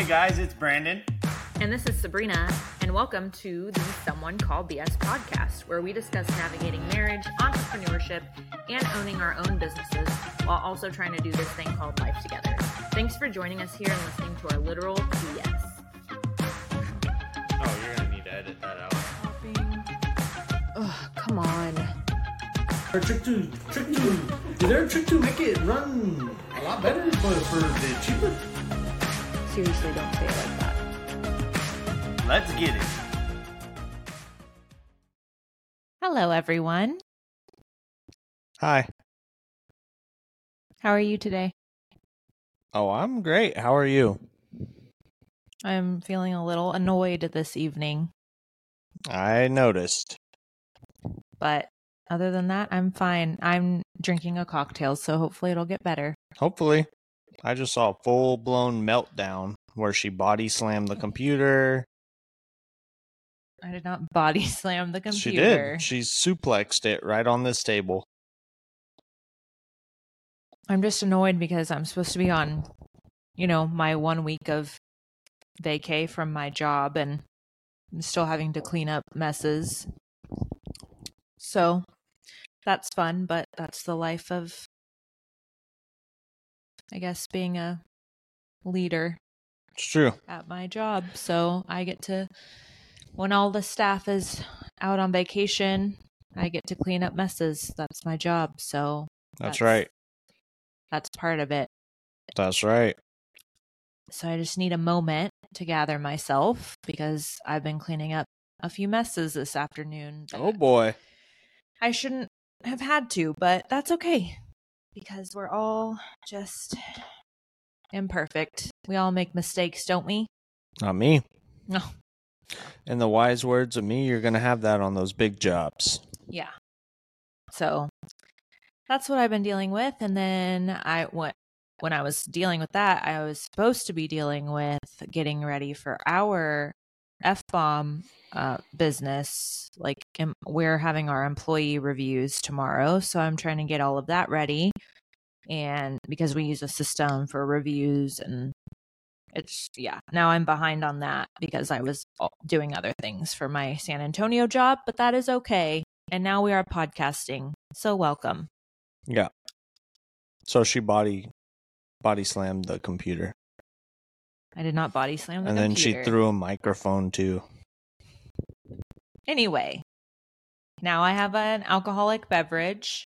Hey guys, it's Brandon. And this is Sabrina, and welcome to the Someone Called BS podcast, where we discuss navigating marriage, entrepreneurship, and owning our own businesses while also trying to do this thing called life together. Thanks for joining us here and listening to our literal BS. Oh, you're gonna need to edit that out. Ugh, come on. Or trick two, trick two. Did their trick two make it run a lot better, but for the cheaper? Seriously, don't say it like that. Let's get it. Hello, everyone. Hi. How are you today? Oh, I'm great. How are you? I'm feeling a little annoyed this evening, I noticed. but other than that, I'm fine. I'm drinking a cocktail, so hopefully it'll get better. Hopefully. I just saw a full blown meltdown where she body slammed the oh. computer. I did not body slam the computer. She did. She suplexed it right on this table. I'm just annoyed because I'm supposed to be on, you know, my one week of vacay from my job and I'm still having to clean up messes. So that's fun, but that's the life of, I guess, being a leader It's true. at my job. So I get to, when all the staff is out on vacation, I get to clean up messes. That's my job. So That's, That's- right. that's part of it. That's right. So I just need a moment to gather myself because I've been cleaning up a few messes this afternoon. Oh boy. I shouldn't have had to, but that's okay because we're all just imperfect. We all make mistakes, don't we? Not me. No. In the wise words of me, you're going to have that on those big jobs. Yeah. So that's what I've been dealing with and then I went when I was dealing with that, I was supposed to be dealing with getting ready for our F bomb uh, business. Like, em- we're having our employee reviews tomorrow. So I'm trying to get all of that ready. And because we use a system for reviews, and it's, yeah, now I'm behind on that because I was doing other things for my San Antonio job, but that is okay. And now we are podcasting. So welcome. Yeah. So she body body slammed the computer. I did not body slam the and then she threw a microphone too. Anyway, now I have an alcoholic beverage,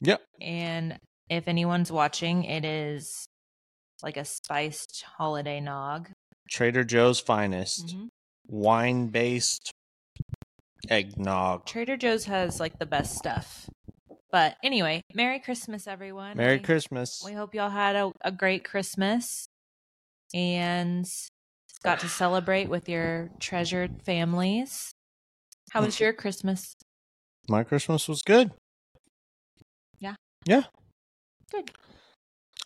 Yep. and if anyone's watching, it is like a spiced holiday nog. Trader Joe's finest. Mhm. Wine based eggnog. Trader Joe's has like the best stuff. But anyway, Merry Christmas, everyone. Merry We- Christmas. We hope y'all had a, a great Christmas and got to celebrate with your treasured families. How was your Christmas? My Christmas was good. Yeah. Yeah. Good.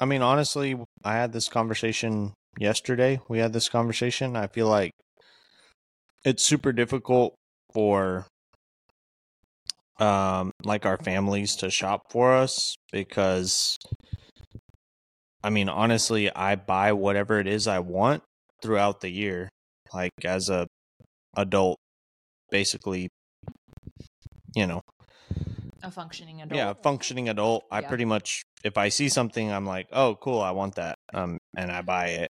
I mean, honestly, I had this conversation yesterday. We had this conversation. I feel like it's super difficult for um like our families to shop for us because I mean, honestly, I buy whatever it is I want throughout the year. Like as a adult basically you know, A functioning adult. yeah, functioning adult. I Yeah. pretty much if I see something I'm like, "Oh, cool, I want that." Um and I buy it.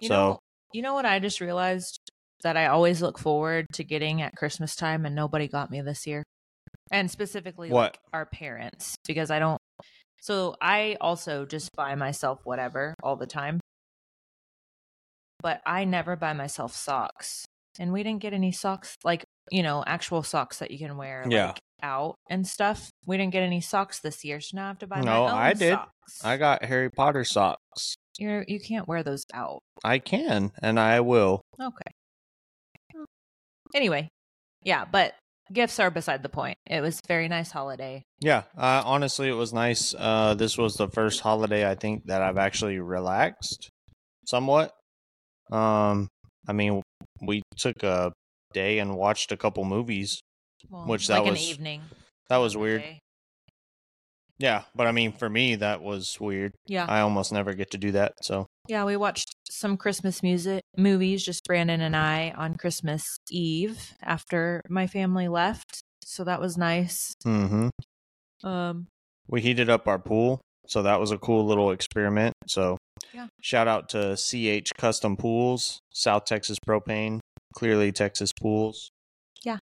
You so, know, you know what I just realized that I always look forward to getting at Christmas time and nobody got me this year. And specifically What? like our parents because I don't so I also just buy myself whatever all the time. But I never buy myself socks. And we didn't get any socks like, you know, actual socks that you can wear Yeah. like out and stuff. We didn't get any socks this year, so now I have to buy No, my own I did. socks. I got Harry Potter socks. You're you can't wear those out. I can and I will. Okay. Anyway, yeah, but gifts are beside the point. It was a very nice holiday. Yeah, uh, honestly, it was nice. Uh, this was the first holiday I think that I've actually relaxed somewhat. Um, I mean, we took a day and watched a couple movies. Well, Which like that an was- evening. That was weird. day. Yeah, but I mean, for me, that was weird. Yeah. I almost never get to do that. So Yeah, we watched some Christmas music movies, just Brandon and I, on Christmas Eve after my family left. So that was nice. Mm hmm Um, we heated up our pool. So that was a cool little experiment. So Yeah. shout out to CH Custom Pools, South Texas Propane, Clearly Texas Pools. Yeah. Was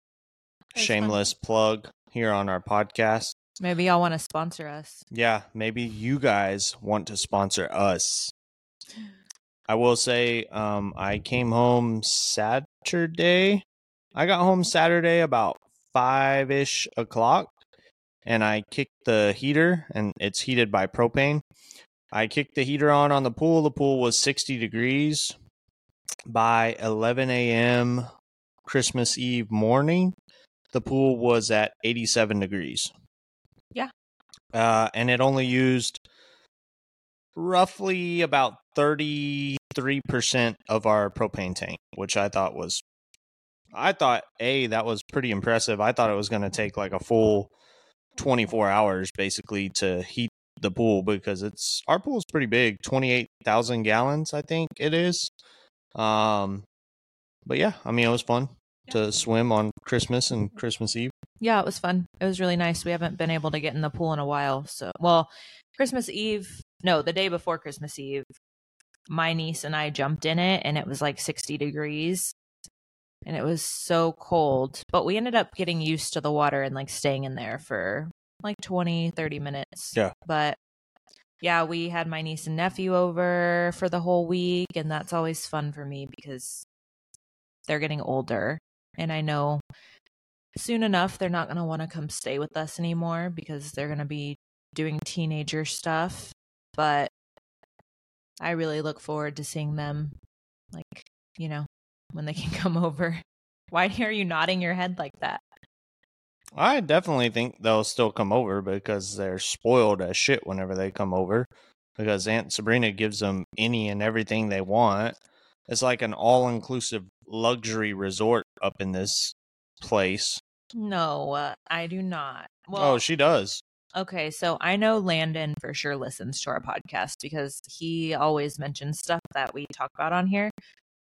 fun. Shameless plug here on our podcast. Maybe y'all want to sponsor us. Yeah, maybe you guys want to sponsor us. I will say, um, I came home Saturday. I got home Saturday about five ish o'clock, and I kicked the heater, and it's heated by propane. I kicked the heater on on the pool. The pool was sixty degrees by eleven a.m. Christmas Eve morning. The pool was at eighty-seven degrees. Uh, and it only used roughly about 33% of our propane tank, which I thought was I thought a that was pretty impressive. I thought it was going to take like a full 24 hours basically to heat the pool because it's our pool is pretty big, 28,000 gallons I think it is. Um but yeah, I mean it was fun to swim on Christmas and Christmas Eve. Yeah, it was fun. It was really nice. We haven't been able to get in the pool in a while. So, well, Christmas Eve, no, the day before Christmas Eve, my niece and I jumped in it and it was like 60 degrees and it was so cold. But we ended up getting used to the water and like staying in there for like 20, 30 minutes. Yeah. But yeah, we had my niece and nephew over for the whole week and that's always fun for me because they're getting older and I know soon enough they're not going to want to come stay with us anymore because they're going to be doing teenager stuff but i really look forward to seeing them like you know when they can come over why are you nodding your head like that I definitely think they'll still come over because they're spoiled as shit whenever they come over. Because Aunt Sabrina gives them any and everything they want. It's like an all inclusive luxury resort up in this place. no uh, i do not well oh, she does. okay so i know landon for sure listens to our podcast because he always mentions stuff that we talk about on here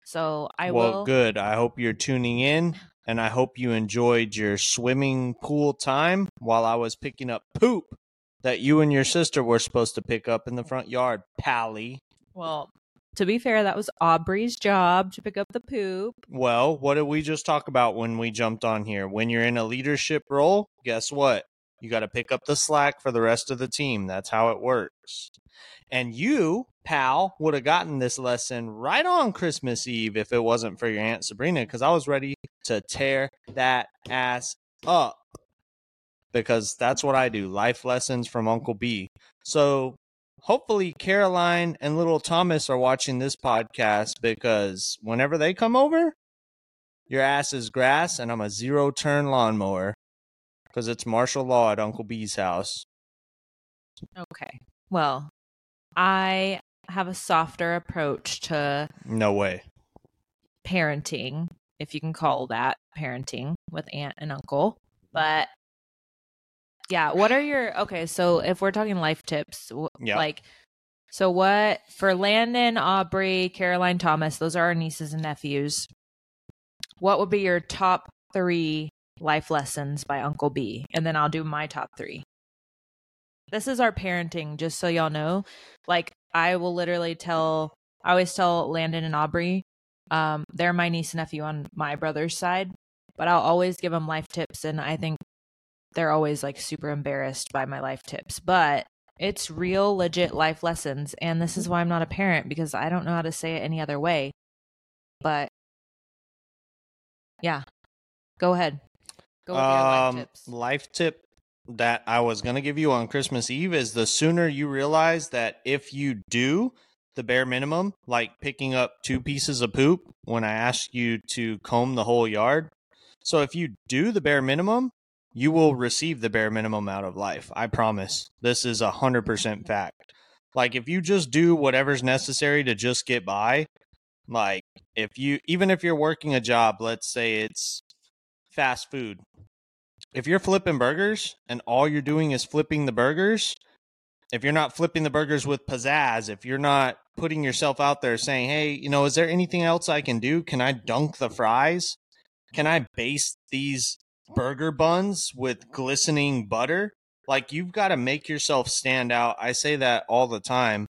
so i well, will good. I hope you're tuning in and I hope you enjoyed your swimming pool time while I was picking up poop that you and your sister were supposed to pick up in the front yard, Pally. well to be fair that was aubrey's job to pick up the poop Well, what did we just talk about when we jumped on here? When you're in a leadership role, guess what? You got to pick up the slack for the rest of the team. That's how it works. And you, pal, would have gotten this lesson right on Christmas Eve if it wasn't for your Aunt Sabrina, because I was ready to tear that ass up. Because that's what I do life lessons from Uncle B. So hopefully Caroline and little Thomas are watching this podcast because whenever they come over, your ass is grass and I'm a zero turn lawnmower because it's martial law at Uncle B's house. Okay. Well, I have a softer approach to No way. parenting, if you can call that parenting with aunt and uncle. But yeah, what are your okay? So if we're talking life tips, Yeah. like, so what for Landon, Aubrey, Caroline, Thomas? Those are our nieces and nephews. What would be your top three life lessons by Uncle B? And then I'll do my top three. This is our parenting, just so y'all know. Like, I will literally tell, I always tell Landon and Aubrey, um, they're my niece and nephew on my brother's side, but I'll always give them life tips. And I think they're always like super embarrassed by my life tips, but it's real, legit life lessons. And this is why I'm not a parent because I don't know how to say it any other way. But yeah, go ahead. Go with life Um, tips. life tip that I was going to give you on Christmas Eve is the sooner you realize that if you do the bare minimum, like picking up two pieces of poop when I ask you to comb the whole yard. So if you do the bare minimum, you will receive the bare minimum out of life. I promise. This is a hundred percent fact. Like if you just do whatever's necessary to just get by, like if you even if you're working a job, let's say it's fast food, if you're flipping burgers and all you're doing is flipping the burgers, if you're not flipping the burgers with pizzazz, if you're not putting yourself out there saying, hey, you know, is there anything else I can do? Can I dunk the fries? Can I baste these burger buns with glistening butter? Like, you've got to make yourself stand out. I say that all the time.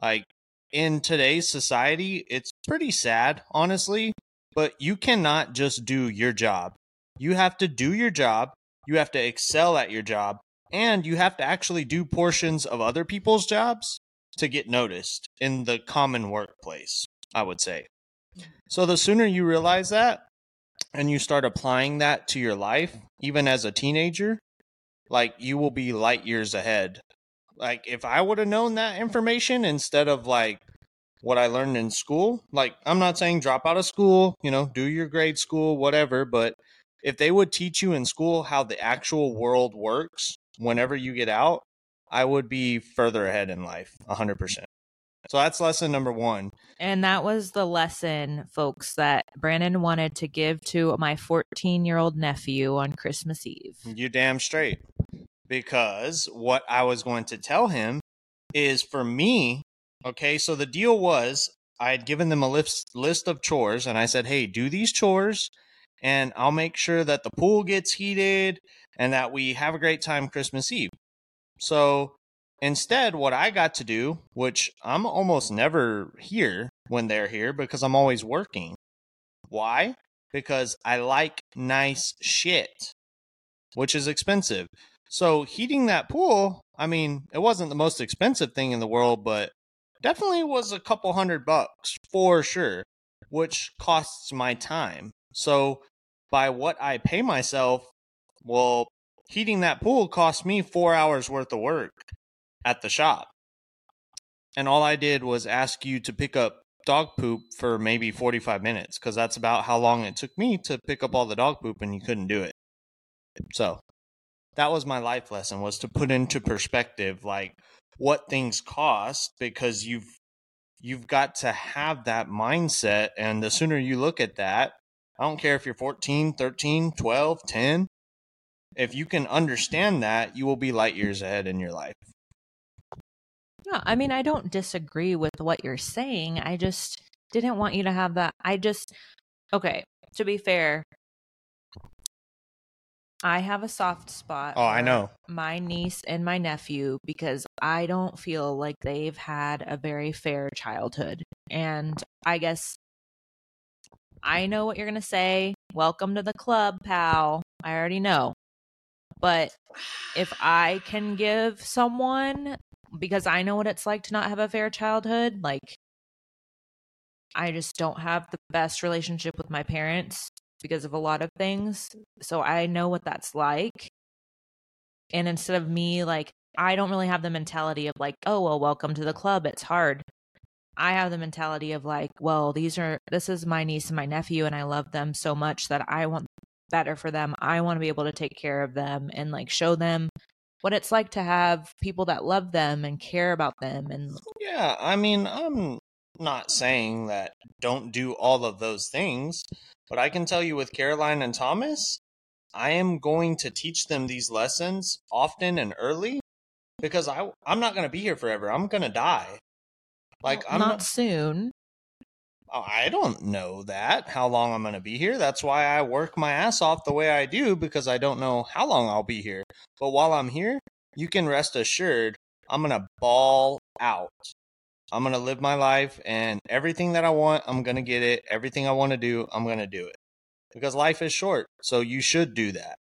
Like, in today's society, it's pretty sad, honestly, but you cannot just do your job. You have to do your job, you have to excel at your job, and you have to actually do portions of other people's jobs to get noticed in the common workplace, I would say. So the sooner you realize that and you start applying that to your life, even as a teenager, like you will be light years ahead. Like if I would have known that information instead of like what I learned in school, like I'm not saying drop out of school, you know, do your grade school, whatever, but if they would teach you in school how the actual world works whenever you get out, I would be further ahead in life, 100%. So that's lesson number one. And that was the lesson, folks, that Brandon wanted to give to my 14 year old nephew on Christmas Eve. You damn straight. Because what I was going to tell him is for me, okay, so the deal was I had given them a list, list of chores and I said, hey, do these chores and I'll make sure that the pool gets heated and that we have a great time Christmas Eve. So instead, what I got to do, which I'm almost never here when they're here because I'm always working. Why? Because I like nice shit, which is expensive. So heating that pool, I mean, it wasn't the most expensive thing in the world, but definitely was a couple hundred bucks for sure, which costs my time. So by what I pay myself, well, heating that pool cost me four hours worth of work at the shop. And all I did was ask you to pick up dog poop for maybe 45 minutes because that's about how long it took me to pick up all the dog poop and you couldn't do it. So that was my life lesson was to put into perspective like what things cost because you've you've got to have that mindset and the sooner you look at that I don't care if you're 14, 13, 12, 10. If you can understand that, you will be light years ahead in your life. Yeah, I mean, I don't disagree with what you're saying. I just didn't want you to have that. I just, okay, to be fair, I have a soft spot. Oh, I know. My niece and my nephew because I don't feel like they've had a very fair childhood. And I guess I know what you're going to say. Welcome to the club, pal. I already know. But if I can give someone, because I know what it's like to not have a fair childhood, like I just don't have the best relationship with my parents because of a lot of things. So I know what that's like. And instead of me, like, I don't really have the mentality of like, oh, well, welcome to the club. It's hard. I have the mentality of like, well, these are, this is my niece and my nephew, and I love them so much that I want better for them. I want to be able to take care of them and like show them what it's like to have people that love them and care about them. And Yeah, I mean, I'm not saying that don't do all of those things, but I can tell you with Caroline and Thomas, I am going to teach them these lessons often and early because I I'm not going to be here forever. I'm going to die. Like well, I'm not, not soon. Oh, I don't know that how long I'm going to be here. That's why I work my ass off the way I do because I don't know how long I'll be here. But while I'm here, you can rest assured I'm going to ball out. I'm going to live my life and everything that I want, I'm going to get it. Everything I want to do, I'm going to do it. Because life is short, so you should do that.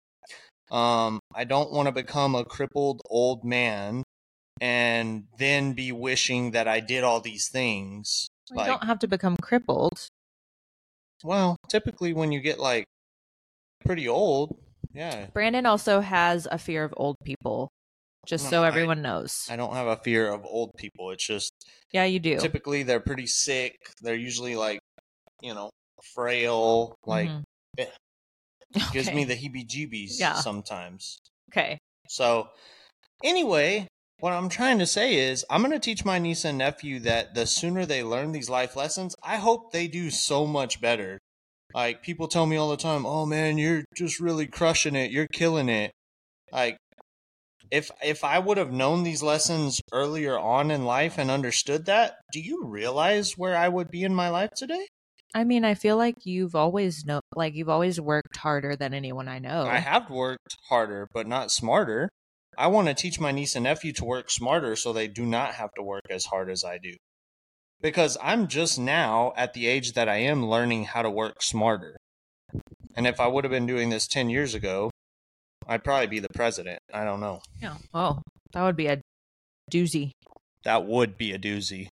Um, I don't want to become a crippled old man and then be wishing that I did all these things. You don't have to become crippled. Well, typically when you get like pretty old, yeah. Brandon also has a fear of old people, just No, so I- everyone knows. I don't have a fear of old people. It's just yeah, you do. typically they're pretty sick. They're usually like, you know, frail. Like Mhm. eh, gives Okay. me the heebie-jeebies Yeah. sometimes. Okay. So, anyway, what I'm trying to say is, I'm going to teach my niece and nephew that the sooner they learn these life lessons, I hope they do so much better. Like people tell me all the time, "Oh man, you're just really crushing it. You're killing it." Like if if I would have known these lessons earlier on in life and understood that, do you realize where I would be in my life today? I mean, I feel like you've always know, like you've always worked harder than anyone I know. I have worked harder, but not smarter. I want to teach my niece and nephew to work smarter so they do not have to work as hard as I do. Because I'm just now at the age that I am learning how to work smarter. And if I would have been doing this 10 years ago, I'd probably be the president. I don't know. Yeah. Oh, that would be a doozy. That would be a doozy.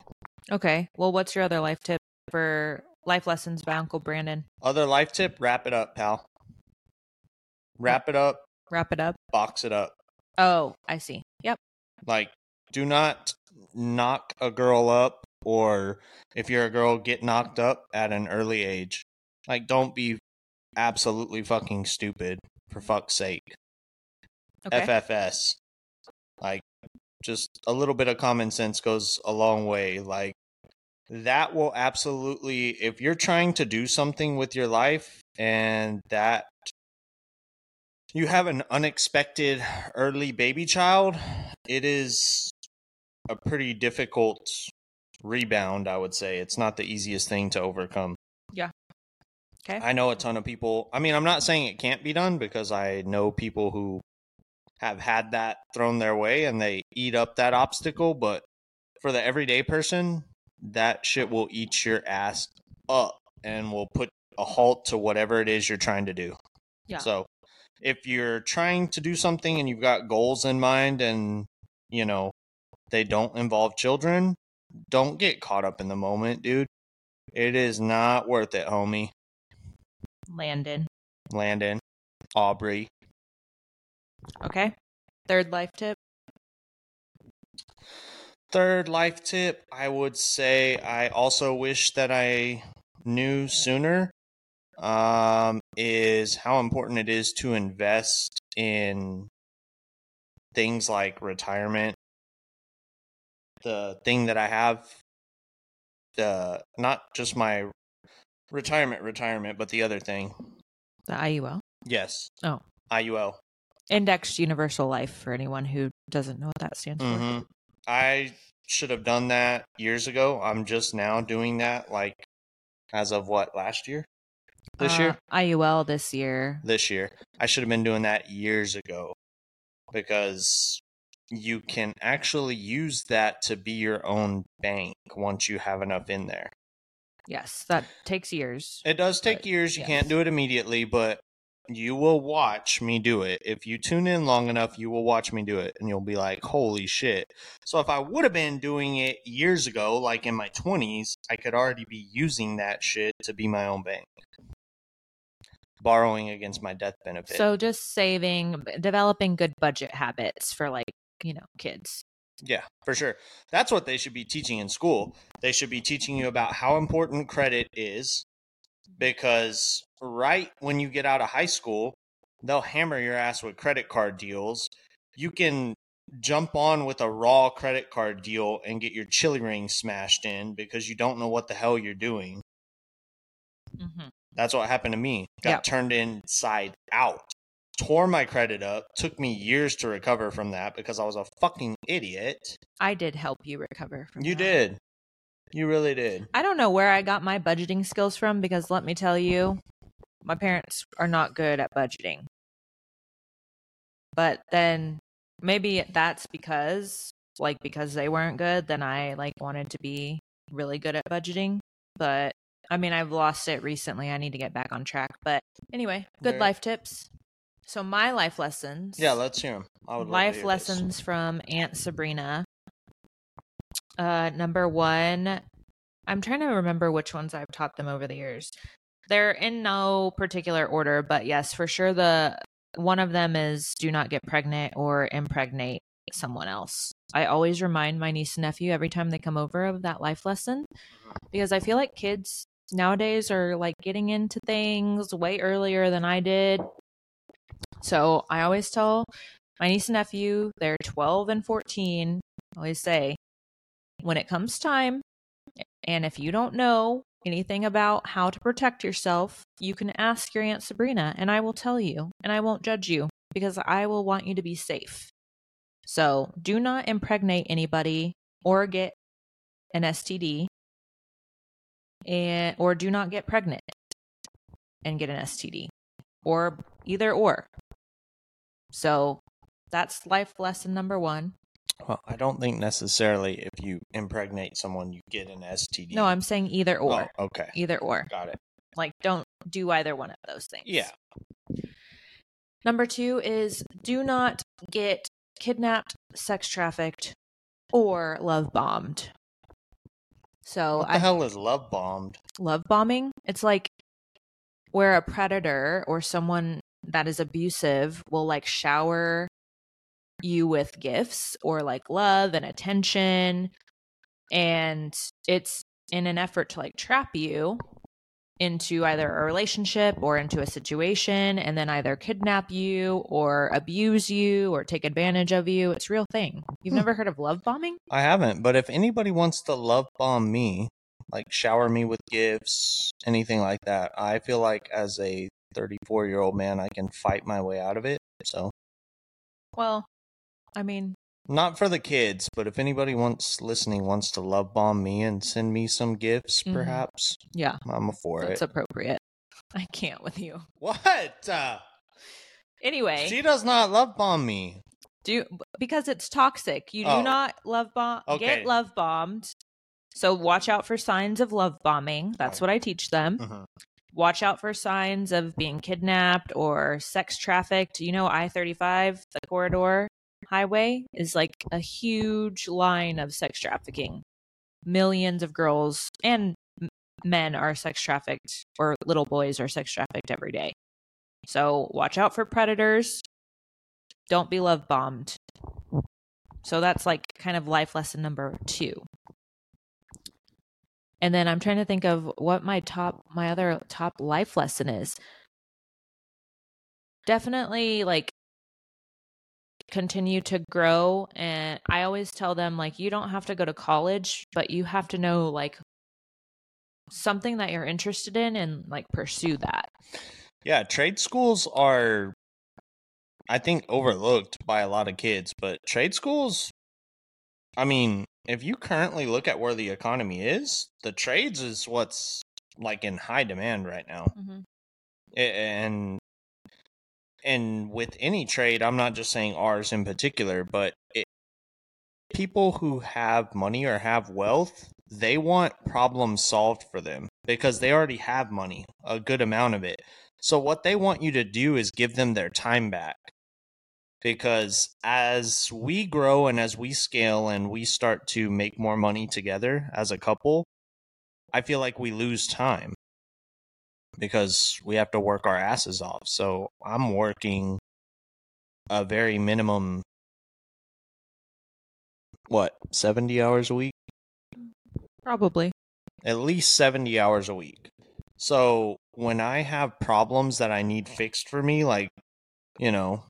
Okay. Well, what's your other life tip for life lessons by Uncle Brandon? Other life tip wrap it up, pal. Wrap it up, Wrap it up. box it up. Oh, I see. Yep. Like, do not knock a girl up, or if you're a girl, get knocked up at an early age. Like, don't be absolutely fucking stupid, for fuck's sake. Okay. FFS. Like, just a little bit of common sense goes a long way. Like, that will absolutely, if you're trying to do something with your life and that you have an unexpected early baby child, it is a pretty difficult rebound, I would say. It's not the easiest thing to overcome. Yeah. Okay. I know a ton of people. I mean, I'm not saying it can't be done because I know people who have had that thrown their way and they eat up that obstacle, but for the everyday person, that shit will eat your ass up and will put a halt to whatever it is you're trying to do. Yeah. So, if you're trying to do something and you've got goals in mind and, you know, they don't involve children, don't get caught up in the moment, dude. It is not worth it, homie. Landon. Landon, Aubrey. Okay. Third life tip. Third life tip, I would say I also wish that I knew sooner um, is how important it is to invest in things like retirement. The thing that I have, the not just my retirement, retirement, but the other thing. The IUL. Yes. Oh. IUL. Indexed Universal Life for anyone who doesn't know what that stands for. hmm I should have done that years ago. I'm just now doing that, like as of what last year, this year, Uh, IUL this year. this year. I should have been doing that years ago because you can actually use that to be your own bank once you have enough in there. Yes, that takes years. It does take years. You yes. can't do it immediately, but you will watch me do it. If you tune in long enough, you will watch me do it and you'll be like, holy shit. So if I would have been doing it years ago, like in my 20s, I could already be using that shit to be my own bank. Borrowing against my death benefit. So just saving, developing good budget habits for like, you know, kids. Yeah, for sure. That's what they should be teaching in school. They should be teaching you about how important credit is because right when you get out of high school, they'll hammer your ass with credit card deals. You can jump on with a raw credit card deal and get your chili ring smashed in because you don't know what the hell you're doing. Mm-hmm. That's what happened to me. Got Yep. turned inside out. Tore my credit up. Took me years to recover from that because I was a fucking idiot. I did help you recover from You that. did. You really did. I don't know where I got my budgeting skills from because let me tell you, my parents are not good at budgeting. But then maybe that's because like because they weren't good, then I like wanted to be really good at budgeting. But I mean, I've lost it recently. I need to get back on track. But anyway, good life tips. So my life lessons. Yeah, let's hear them. I would love to life hear this. lessons from Aunt Sabrina. Uh, number one, I'm trying to remember which ones I've taught them over the years. They're in no particular order, but yes, for sure. The one of them is do not get pregnant or impregnate someone else. I always remind my niece and nephew every time they come over of that life lesson because I feel like kids nowadays are like getting into things way earlier than I did. So I always tell my niece and nephew, they're 12 and 14. I always say, when it comes time, and if you don't know anything about how to protect yourself, you can ask your Aunt Sabrina and I will tell you and I won't judge you because I will want you to be safe. So do not impregnate anybody or get an STD and or do not get pregnant and get an STD or either or. So that's life lesson number 1. Well, I don't think necessarily if you impregnate someone, you get an STD. No, I'm saying either or. Oh, okay. Either or. Got it. Like don't do either one of those things. Yeah. Number 2 is do not get kidnapped, sex trafficked or love bombed. So What the I hell is love bombed? love bombing. It's like where a predator or someone that is abusive will like shower you with gifts or like love and attention. And it's in an effort to like trap you into either a relationship or into a situation and then either kidnap you or abuse you or take advantage of you. It's a real thing. You've Hmm. never heard of love bombing? I haven't, but if anybody wants to love bomb me, like shower me with gifts, anything like that, I feel like as a 34 year old man, I can fight my way out of it. So, Well, I mean, not for the kids, but if anybody wants listening wants to love bomb me and send me some gifts, Mhm. perhaps yeah, I'm for that's it. appropriate. I can't with you. What? Uh, Anyway, she does not love bomb me. do because it's toxic. You do Oh. not love bomb Okay. get love bombed. So watch out for signs of love bombing. That's what I teach them. Mhm. Watch out for signs of being kidnapped or sex trafficked. You know, I 35, the corridor highway, is like a huge line of sex trafficking. Millions of girls and men are sex trafficked, or little boys are sex trafficked every day. So watch out for predators. Don't be love bombed. So that's like kind of life lesson number two. And then I'm trying to think of what my top, my other top life lesson is. Definitely like continue to grow. And I always tell them, like, you don't have to go to college, but you have to know, like, something that you're interested in and, like, pursue that. Yeah, trade schools are, I think, overlooked by a lot of kids, but trade schools, I mean, if you currently look at where the economy is, the trades is what's like in high demand right now. Mm-hmm. And and with any trade, I'm not just saying ours in particular, but it, people who have money or have wealth, they want problems solved for them because they already have money, a good amount of it. So what they want you to do is give them their time back. Because as we grow and as we scale and we start to make more money together as a couple, I feel like we lose time because we have to work our asses off. So I'm working a very minimum what, 70 hours a week? Probably. At least 70 hours a week. So when I have problems that I need fixed for me, like, you know,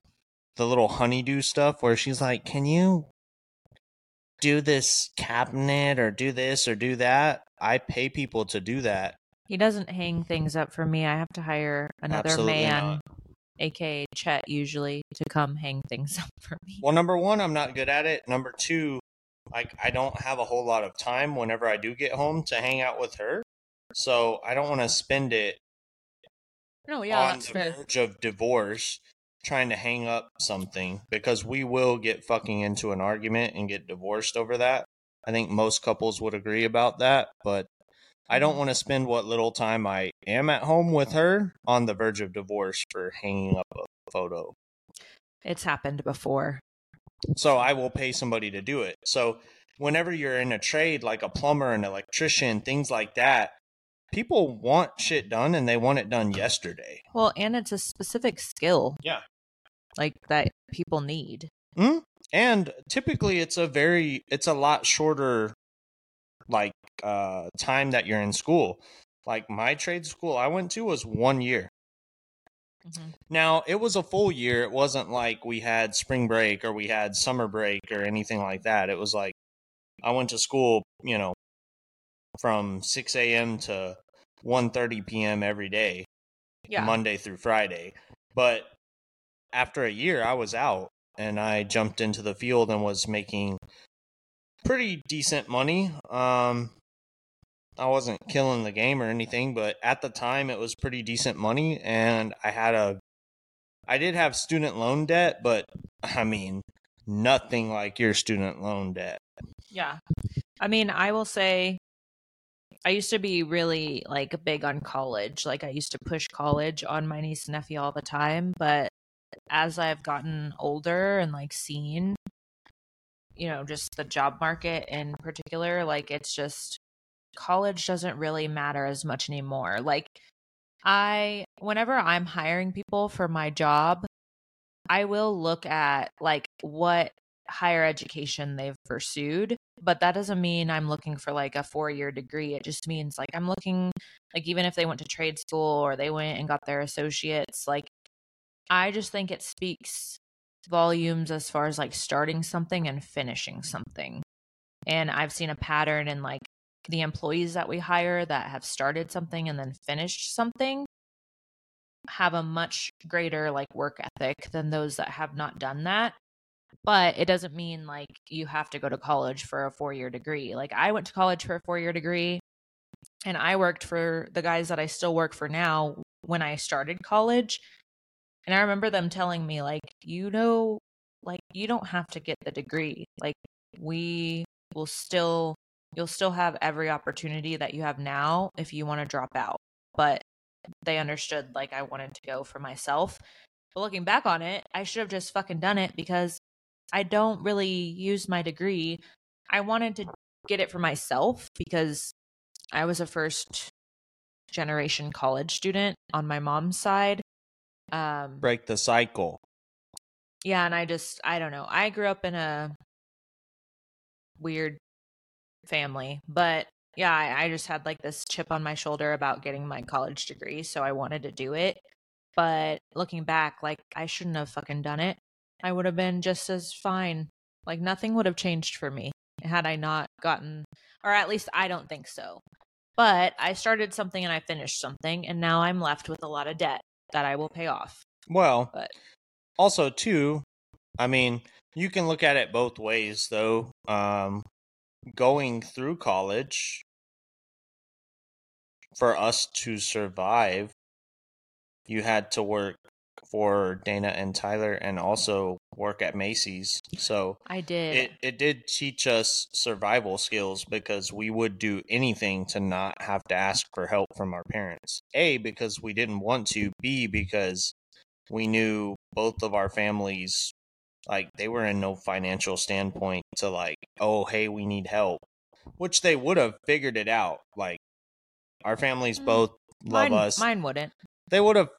the little honeydew stuff where she's like, Can you do this cabinet or do this or do that? I pay people to do that. He doesn't hang things up for me. I have to hire another Absolutely man, not. aka Chet, usually to come hang things up for me. Well, number one, I'm not good at it. Number two, like I don't have a whole lot of time whenever I do get home to hang out with her. So I don't want to spend it No, yeah, on that's the fair. verge of divorce trying to hang up something because we will get fucking into an argument and get divorced over that. I think most couples would agree about that, but I don't mm-hmm. want to spend what little time I am at home with her on the verge of divorce for hanging up a photo. It's happened before. So I will pay somebody to do it. So whenever you're in a trade like a plumber, an electrician, things like that, people want shit done and they want it done yesterday. Well, and it's a specific skill. Yeah. Like that people need. Mm-hmm. And typically it's a very it's a lot shorter like uh time that you're in school. Like my trade school I went to was 1 year. Mhm. Now, it was a full year. It wasn't like we had spring break or we had summer break or anything like that. It was like I went to school, you know, from 6 a.m. to 1:30 p.m. every day, Yeah. Monday through Friday. But after a year, I was out and I jumped into the field and was making pretty decent money. Um, I wasn't killing the game or anything, but at the time it was pretty decent money, and I had a, I did have student loan debt, but I mean nothing like your student loan debt. Yeah. I mean, I will say I used to be really like big on college. Like I used to push college on my niece and nephew all the time, but as I've gotten older and like seen you know, just the job market in particular, like it's just college doesn't really matter as much anymore. Like I whenever I'm hiring people for my job, I will look at like what higher education they've pursued, but that doesn't mean I'm looking for like a 4-year degree. It just means like I'm looking like even if they went to trade school or they went and got their associates, like I just think it speaks volumes as far as like starting something and finishing something. And I've seen a pattern in like the employees that we hire that have started something and then finished something have a much greater like work ethic than those that have not done that. But it doesn't mean like you have to go to college for a four year degree. Like I went to college for a four year degree and I worked for the guys that I still work for now when I started college. And I remember them telling me, like, you know, like, you don't have to get the degree. Like, we will still, you'll still have every opportunity that you have now if you want to drop out. But they understood, like, I wanted to go for myself. But looking back on it, I should have just fucking done it because I don't really use my degree. I wanted to get it for myself because I was a first generation college student on my mom's side. Um, Break the cycle. yeah, and I just I don't know. I grew up in a weird family, but yeah, I, I just had like this chip on my shoulder about getting my college degree, so I wanted to do it. But looking back, like I shouldn't have fucking done it. I would have been just as fine. Like nothing would have changed for me had I not gotten, or at least I don't think so. But I started something and I finished something, and now I'm left with a lot of debt that I will pay off. Well, But- also too, I mean, you can look at it both ways though. Um going through college for us to survive, you had to work for Dana and Tyler and also work at Macy's. So I did. it, it did teach us survival skills because we would do anything to not have to ask for help from our parents. A, because we didn't want to. B, because we knew both of our families, like, they were in no financial standpoint to, like, oh, hey, we need help, which they would have figured it out. Like, our families Mm, both love mine, us. Mine wouldn't. They would have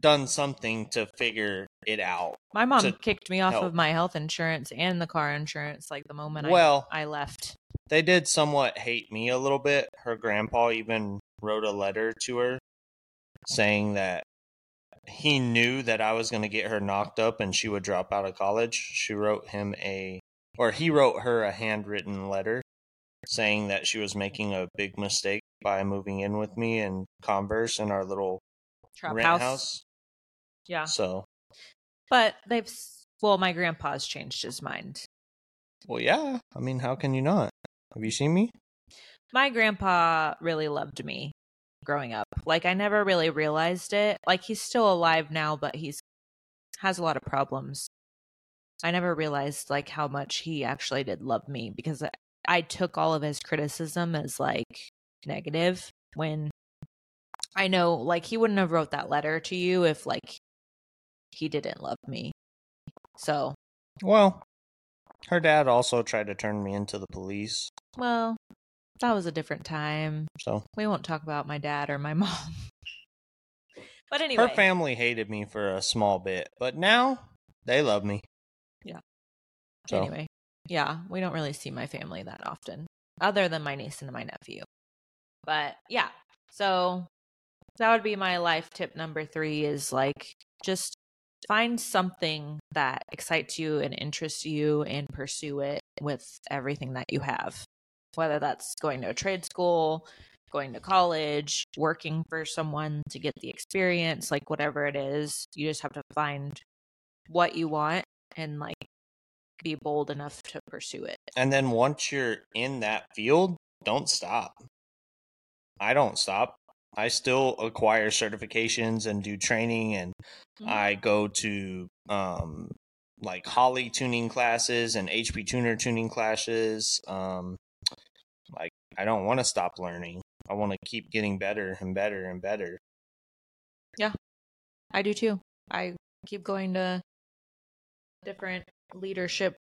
done something to figure it out. My mom kicked me off help. of my health insurance and the car insurance like the moment Well, I, I left. they did somewhat hate me a little bit. Her grandpa even wrote a letter to her saying that he knew that I was going to get her knocked up and she would drop out of college. She wrote him a, or he wrote her a handwritten letter saying that she was making a big mistake by moving in with me in Converse in our little Trap rent house. house. Yeah. So, But they've, well, my grandpa's changed his mind. well, yeah. I mean, how can you not? Have you seen me? My grandpa really loved me growing up. Like, I never really realized it. Like, he's still alive now, but he's has a lot of problems. I never realized, like, how much he actually did love me because I, I took all of his criticism as, like, negative when I know, like, he wouldn't have wrote that letter to you if, like, he didn't love me. So, Well, her dad also tried to turn me into the police. well, that was a different time. So, We won't talk about my dad or my mom. but anyway, Her family hated me for a small bit, but now they love me. Yeah. So anyway, yeah, we don't really see my family that often, other than my niece and my nephew. But yeah, so that would be my life tip number three: is like just find something that excites you and interests you, and pursue it with everything that you have. Whether that's going to a trade school, going to college, working for someone to get the experience, like whatever it is. You just have to find what you want and like be bold enough to pursue it. And then once you're in that field, don't stop. I don't stop. I still acquire certifications and do training and Mhm. I go to um like Holley tuning classes and HP tuner tuning classes. Um like I don't want to stop learning. I want to keep getting better and better and better. Yeah, I do too. I keep going to different leadership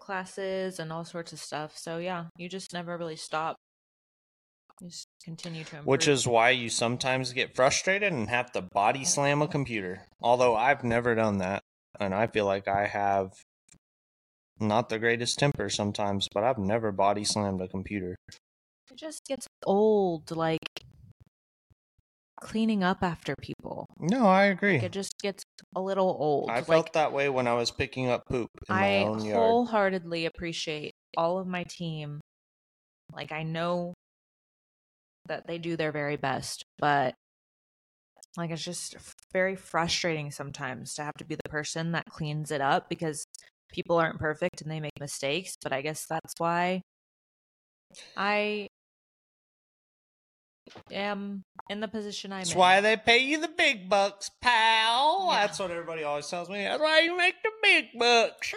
classes and all sorts of stuff. So yeah, you just never really stop. You just continue to improve. Which is why you sometimes get frustrated and have to body slam a computer. Although I've never done that. And I feel like I have not the greatest temper sometimes, but I've never body slammed a computer. it just gets old, like cleaning up after people. No, I agree. Like, it just gets a little old. I like felt that way when I was picking up poop in my I own yard. I wholeheartedly appreciate all of my team. Like I know that they do their very best, but like it's just very frustrating sometimes to have to be the person that cleans it up because people aren't perfect and they make mistakes, but I guess that's why I am in the position I'm That's in. why they pay you the big bucks, pal. Yeah. That's what everybody always tells me. That's why you make the big bucks.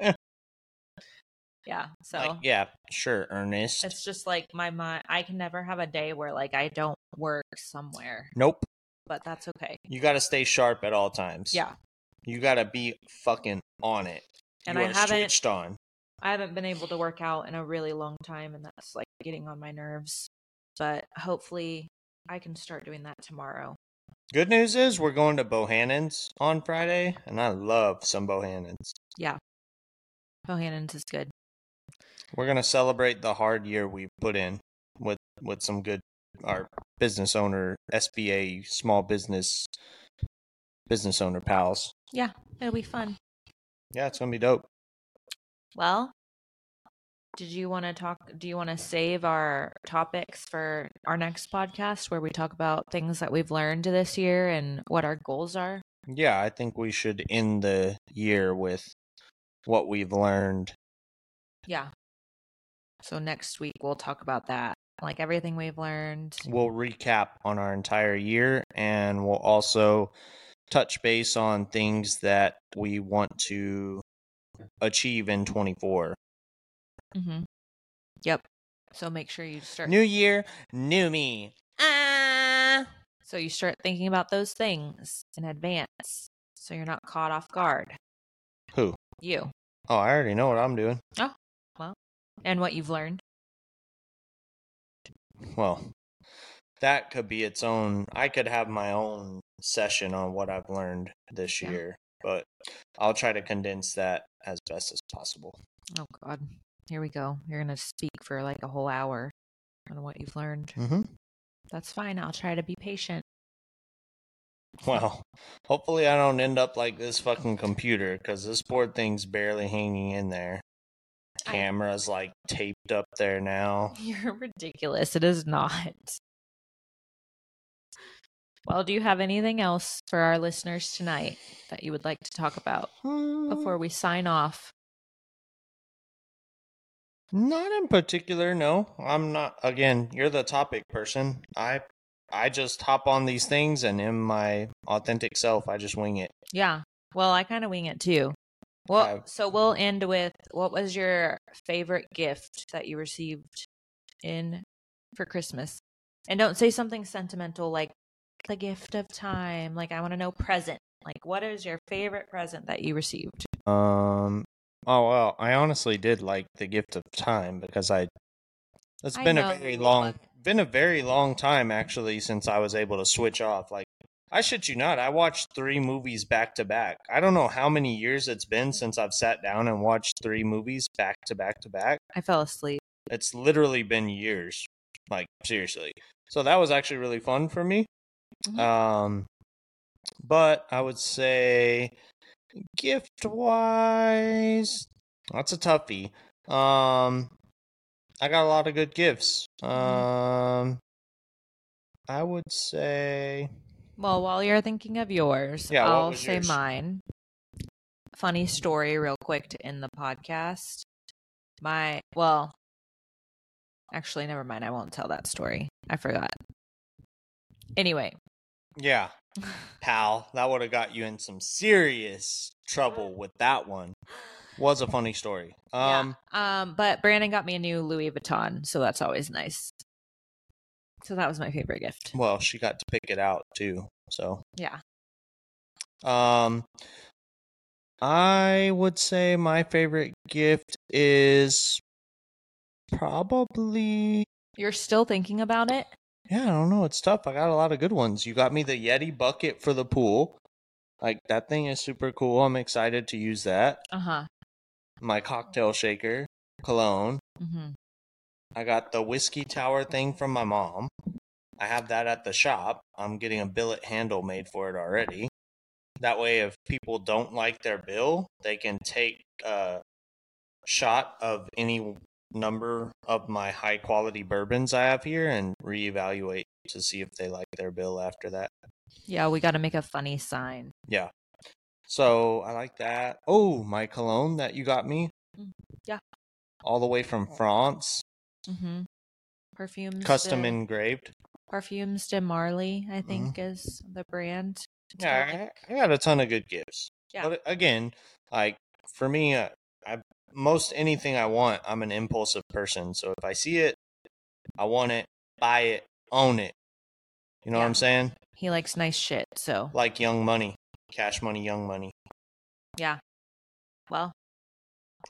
yeah, so Like, yeah, sure, Ernest. it's just like my mind I can never have a day where like I don't work somewhere, Nope. but that's okay. You got to stay sharp at all times. Yeah. You got to be fucking on it. And you I haven't- switched on. I haven't been able to work out in a really long time, and that's like getting on my nerves. But hopefully, I can start doing that tomorrow. Good news is we're going to Bohanan's on Friday, and I love some Bohanan's. Yeah. Bohanan's is good. We're gonna celebrate the hard year we put in with with some good our business owner SBA small business business owner pals. Yeah, it'll be fun. Yeah, it's gonna be dope. Well, did you want to talk? Do you want to save our topics for our next podcast where we talk about things that we've learned this year and what our goals are? Yeah, I think we should end the year with what we've learned. Yeah. So next week we'll talk about that, like everything we've learned. We'll recap on our entire year and we'll also touch base on things that we want to achieve in 24. Mm-hmm. Yep. So make sure you start. New year, new me. Ah. so you start thinking about those things in advance, so you're not caught off guard. Who? You Oh, I already know what I'm doing. Oh, well. And what you've learned. Well, that could be its own. I could have my own session on what I've learned this Yeah. year, but I'll try to condense that as best as possible. Oh God, here we go. You're gonna speak for like a whole hour on what you've learned. Mm-hmm. That's fine. I'll try to be patient. Well, hopefully I don't end up like this fucking computer because this board thing's barely hanging in there. I- Camera's like taped up there now. You're ridiculous. It is not. Well, do you have anything else for our listeners tonight that you would like to talk about um, before we sign off? Not in particular, no. I'm not again, you're the topic person. I I just hop on these things and in my authentic self I just wing it. Yeah. Well, I kind of wing it too. Well, I've- so we'll end with what was your favorite gift that you received in for Christmas? And don't say something sentimental like the gift of time. Like I want to know present. Like what is your favorite present that you received? Um oh well, I honestly did like the gift of time because I it's I been a very long been a very long time actually since I was able to switch off. Like I shit you not, I watched three movies back to back. I don't know how many years it's been since I've sat down and watched three movies back to back to back. I fell asleep. It's literally been years. Like seriously. So that was actually really fun for me. Mhm. Um but I would say gift wise that's a toughie. Um, I got a lot of good gifts. Mm-hmm. Um, I would say Well, while you're thinking of yours, Yeah, I'll say yours? mine. Funny story, real quick, to end the podcast. My, well, actually, never mind. I won't tell that story. I forgot. Anyway, yeah, pal. That would have got you in some serious trouble with that one. Was a funny story. Um, yeah. Um, but Brandon got me a new Louis Vuitton, so that's always nice. So that was my favorite gift. well, she got to pick it out too. So, Yeah. um, I would say my favorite gift is probably You're still thinking about it? Yeah, I don't know. It's tough. I got a lot of good ones. You got me the Yeti bucket for the pool. Like that thing is super cool. I'm excited to use that. Uh huh. My cocktail shaker, cologne. Mm-hmm. I got the whiskey tower thing from my mom. I have that at the shop. I'm getting a billet handle made for it already. That way, if people don't like their bill, they can take a shot of any number of my high quality bourbons I have here and reevaluate to see if they like their bill after that. Yeah, we got to make a funny sign. Yeah. So I like that. Oh, my cologne that you got me. Mm, yeah. All the way from France, Mm-hmm. Perfumes. custom de, engraved. Perfumes de Marly, I think, is the brand. Yeah. I, I got a ton of good gifts. Yeah. But again, like for me, uh, most anything I want, I'm an impulsive person. So if I see it, I want it, buy it, own it. You know what I'm saying? He likes nice shit, so Like Young Money, Cash Money, Young Money. yeah. Well,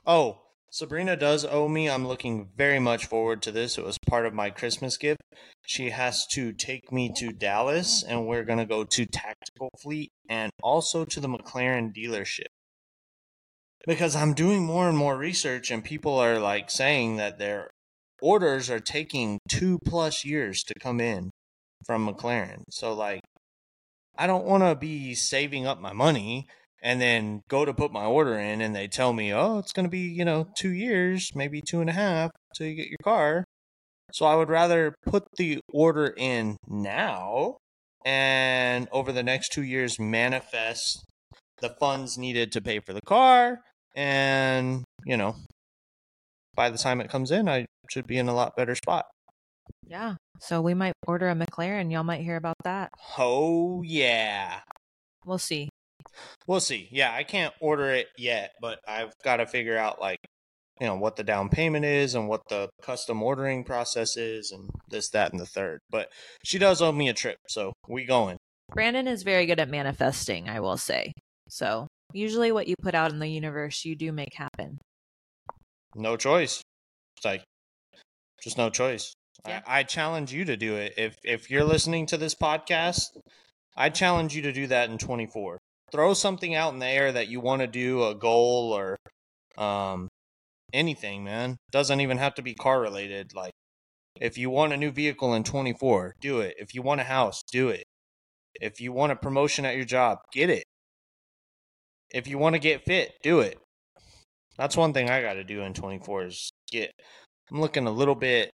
Oh, Sabrina does owe me. I'm looking very much forward to this. It was part of my Christmas gift. She has to take me to Dallas, and we're going to go to Tactical Fleet and also to the McLaren dealership. Because I'm doing more and more research, and people are like saying that their orders are taking two plus years to come in from McLaren. So, like, I don't want to be saving up my money and then go to put my order in and they tell me, oh, it's going to be, you know, two years, maybe two and a half till you get your car. So I would rather put the order in now and over the next two years manifest the funds needed to pay for the car. And, you know, by the time it comes in, I should be in a lot better spot. yeah. So we might order a McLaren. Y'all might hear about that. Oh, yeah. We'll see. We'll see. Yeah, I can't order it yet, but I've got to figure out like you know what the down payment is and what the custom ordering process is and this that and the third. But she does owe me a trip, so we going. Brandon is very good at manifesting, I will say. So usually what you put out in the universe, you do make happen. No choice. It's like just no choice. Yeah. I, I challenge you to do it. If if you're listening to this podcast, I challenge you to do that in 24. Throw something out in the air that you want to do, a goal or um anything, man. Doesn't even have to be car related. Like if you want a new vehicle in 24, do it. If you want a house, do it. If you want a promotion at your job, get it. If you want to get fit, do it. That's one thing I got to do in 24 is get. I'm looking a little bit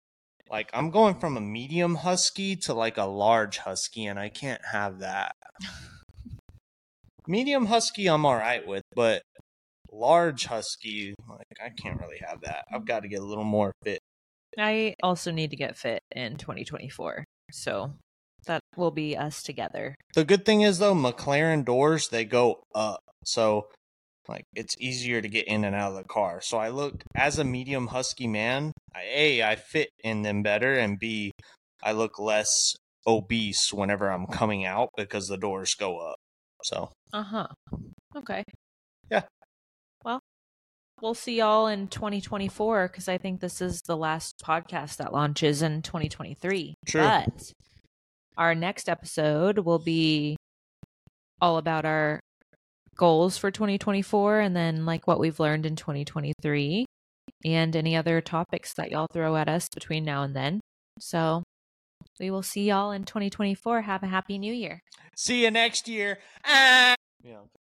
like I'm going from a medium husky to like a large husky, and I can't have that. medium husky, I'm all right with, but large husky, like I can't really have that. I've got to get a little more fit. I also need to get fit in 2024. So that will be us together. The good thing is though, McLaren doors they go up, so like it's easier to get in and out of the car. So I look as a medium husky man. I, a I fit in them better, and b I look less obese whenever I'm coming out because the doors go up. So Uh huh. Okay. Yeah. Well, we'll see y'all in 2024 because I think this is the last podcast that launches in 2023. True. But our next episode will be all about our goals for 2024 and then like what we've learned in 2023 and any other topics that y'all throw at us between now and then. So we will see y'all in 2024. Have a happy new year. see you next year. Ah! Yeah.